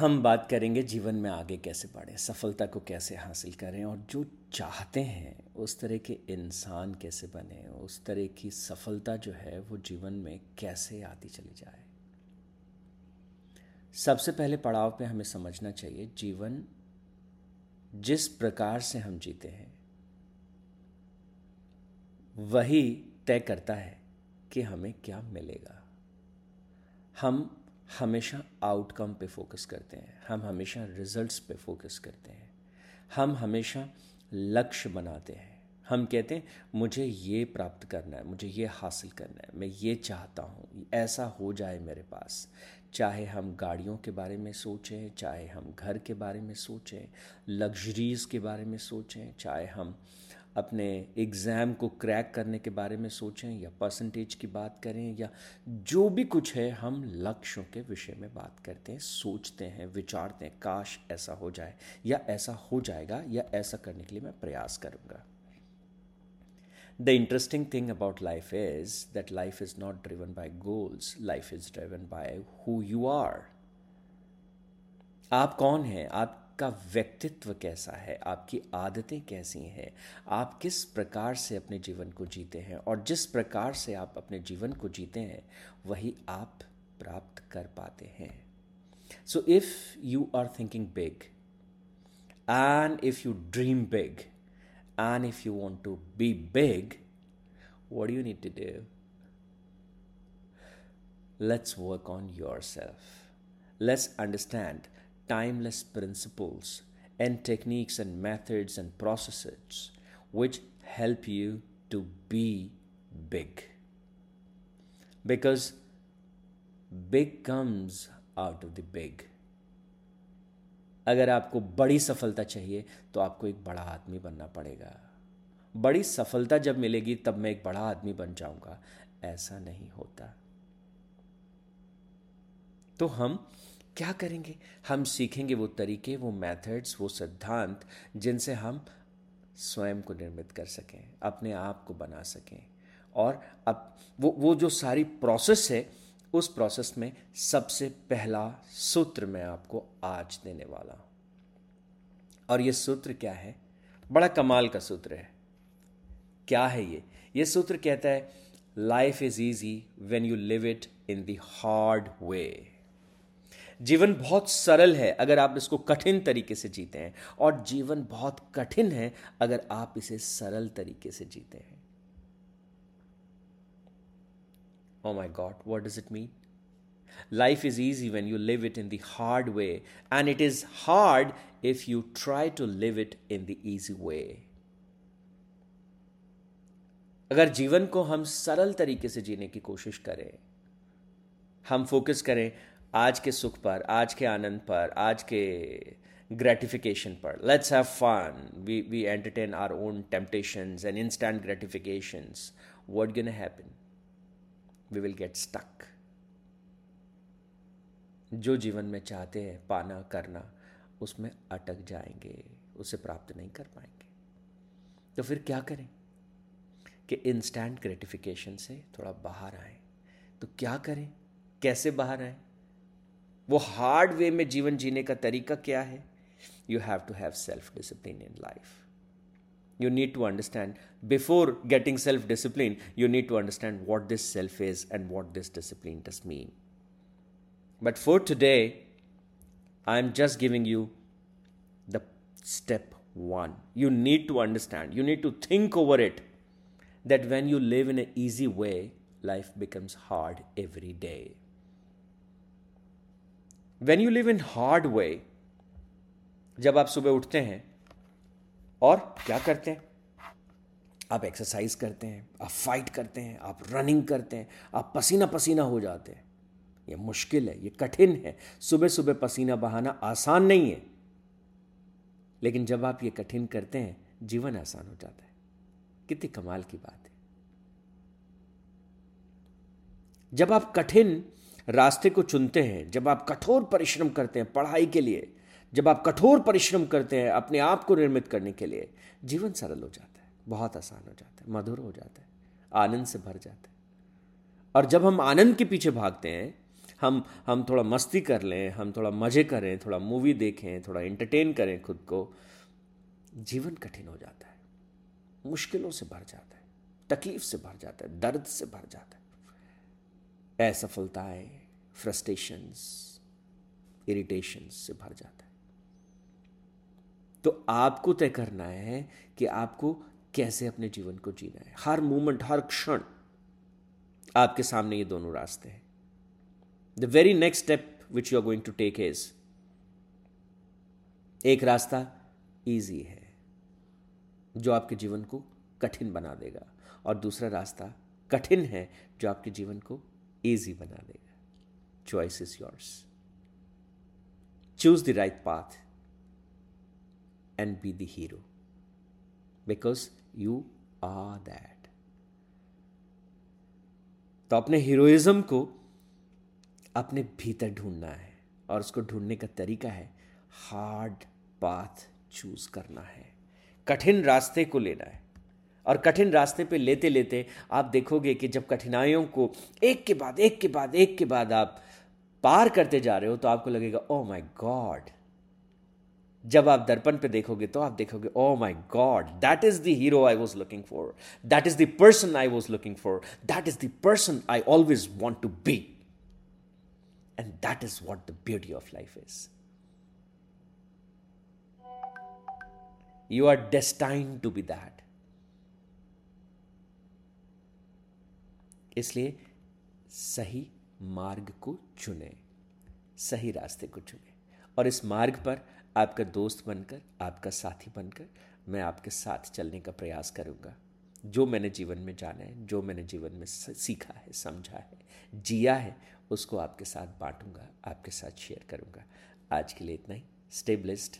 हम बात करेंगे जीवन में आगे कैसे बढ़ें, सफलता को कैसे हासिल करें और जो चाहते हैं, उस तरह के इंसान कैसे बने, उस तरह की सफलता जो है वो जीवन में कैसे आती चली जाए। सबसे पहले पड़ाव पे हमें समझना चाहिए, जीवन जिस प्रकार से हम जीते हैं, वही तय करता है कि हमें क्या मिलेगा। हम हमेशा आउटकम पे फोकस करते हैं। हम हमेशा रिजल्ट्स पे फोकस करते हैं। हम हमेशा लक्ष्य बनाते हैं। हम कहते हैं, मुझे ये प्राप्त करना है, मुझे ये हासिल करना है, मैं ये चाहता हूँ, ऐसा हो जाए मेरे पास। चाहे हम गाड़ियों के बारे में सोचें, चाहे हम घर के बारे में सोचें लग्जरीज़ के बारे में सोचें, चाहे हम अपने एग्ज़ाम को क्रैक करने के बारे में सोचें, या परसेंटेज की बात करें, या जो भी कुछ है, हम लक्ष्यों के विषय में बात करते हैं, सोचते हैं, विचारते हैं, काश ऐसा हो जाए, या ऐसा हो जाएगा, या ऐसा करने के लिए मैं प्रयास करूँगा। The interesting thing about life is that life is not driven by goals life is driven by who you are आप कौन हैं? आप आपका व्यक्तित्व कैसा है? आपकी आदतें कैसी हैं? आप किस प्रकार से अपने जीवन को जीते हैं? और जिस प्रकार से आप अपने जीवन को जीते हैं, वही आप प्राप्त कर पाते हैं। So if you are thinking big and if you dream big and if you want to be big what you need to do let's work on yourself let's understand timeless principles and techniques and methods and processes which help you to be big. Because big comes out of the big. अगर आपको बड़ी सफलता चाहिए तो आपको एक बड़ा आदमी बनना पड़ेगा बड़ी सफलता जब मिलेगी तब मैं एक बड़ा आदमी बन जाऊँगा ऐसा नहीं होता तो हम क्या करेंगे? हम सीखेंगे वो तरीके, वो मेथड्स वो सिद्धांत, जिनसे हम स्वयं को निर्मित कर सकें, अपने आप को बना सकें। और अब वो वो जो सारी प्रोसेस है, उस प्रोसेस में सबसे पहला सूत्र मैं आपको आज देने वाला हूँ। और ये सूत्र क्या है? बड़ा कमाल का सूत्र है। क्या है ये? ये सूत्र कहता है life is easy when you live it in the hard way जीवन बहुत सरल है अगर आप इसको कठिन तरीके से जीते हैं। और जीवन बहुत कठिन है अगर आप इसे सरल तरीके से जीते हैं। ओ my God what does it mean life is easy when you live it in the hard way and it is hard if you try to live it in the easy way अगर जीवन को हम सरल तरीके से जीने की कोशिश करें, हम फोकस करें आज के सुख पर, आज के आनंद पर, आज के ग्रेटिफिकेशन पर. Let's have fun we we entertain our own temptations and instant gratifications what gonna happen we will get stuck जो जीवन में चाहते हैं, पाना, करना, उसमें अटक जाएँगे. उसे प्राप्त नहीं कर पाएँगे. तो फिर क्या करें? कि इंस्टेंट ग्रेटिफिकेशन से थोड़ा बाहर आए. तो क्या करें? कैसे बाहर आए? वो हार्ड वे में जीवन जीने का तरीका क्या है you have to have self discipline in life you need to understand before getting self discipline you need to understand what this self is and what this discipline does mean but for today i'm just giving you the step 1 you need to understand you need to think over it that when you live in an easy way life becomes hard every day when you live in hard way जब आप सुबह उठते हैं, और क्या करते हैं? आप एक्सरसाइज करते हैं, आप फाइट करते हैं, आप रनिंग करते हैं, आप पसीना पसीना हो जाते हैं। ये मुश्किल है, ये कठिन है। सुबह सुबह पसीना बहाना आसान नहीं है। लेकिन जब आप ये कठिन करते हैं, जीवन आसान हो जाता है। कितनी कमाल की बात है। जब आप कठिन रास्ते को चुनते हैं, जब आप कठोर परिश्रम करते हैं पढ़ाई के लिए, जब आप कठोर परिश्रम करते हैं अपने आप को निर्मित करने के लिए, जीवन सरल हो जाता है, बहुत आसान हो जाता है, मधुर हो जाता है, आनंद से भर जाता है। और जब हम आनंद के पीछे भागते हैं, हम हम थोड़ा मस्ती कर लें, हम थोड़ा मज़े करें, थोड़ा मूवी देखें, थोड़ा इंटरटेन करें खुद को, जीवन कठिन हो जाता है, मुश्किलों से भर जाता है, तकलीफ़ से भर जाता है, दर्द से भर जाता है। असफलताएँ फ्रस्ट्रेशंस इरिटेशंस से भर जाता है। तो आपको तय करना है कि आपको कैसे अपने जीवन को जीना है। हर मोमेंट हर क्षण आपके सामने ये दोनों रास्ते हैं। The very next step which you are going to take is एक रास्ता इजी है, जो आपके जीवन को कठिन बना देगा। और दूसरा रास्ता कठिन है, जो आपके जीवन को इजी बना देगा choice is yours choose the right path and be the hero because you are that तो अपने हीरोइज्म को अपने भीतर ढूंढना है और उसको ढूँढने का तरीका है हार्ड पाथ चूज़ करना है। कठिन रास्ते को लेना है। और कठिन रास्ते पे लेते लेते आप देखोगे कि जब कठिनाइयों को एक के बाद, एक के बाद, एक के बाद आप पार करते जा रहे हो तो आपको लगेगा ओ माई गॉड जब आप दर्पण पे देखोगे तो आप देखोगे ओ my God that is the hero I was looking for that is the person I was looking for that is the person I always want to be and that is what the beauty of life is you are destine to be that इसलिए सही मार्ग को चुने, सही रास्ते को चुने। और इस मार्ग पर आपका दोस्त बनकर, आपका साथी बनकर मैं आपके साथ चलने का प्रयास करूँगा। जो मैंने जीवन में जाना है, जो मैंने जीवन में सीखा है, समझा है, जिया है, उसको आपके साथ बांटूँगा, आपके साथ शेयर करूँगा। आज के लिए इतना ही। Stay blessed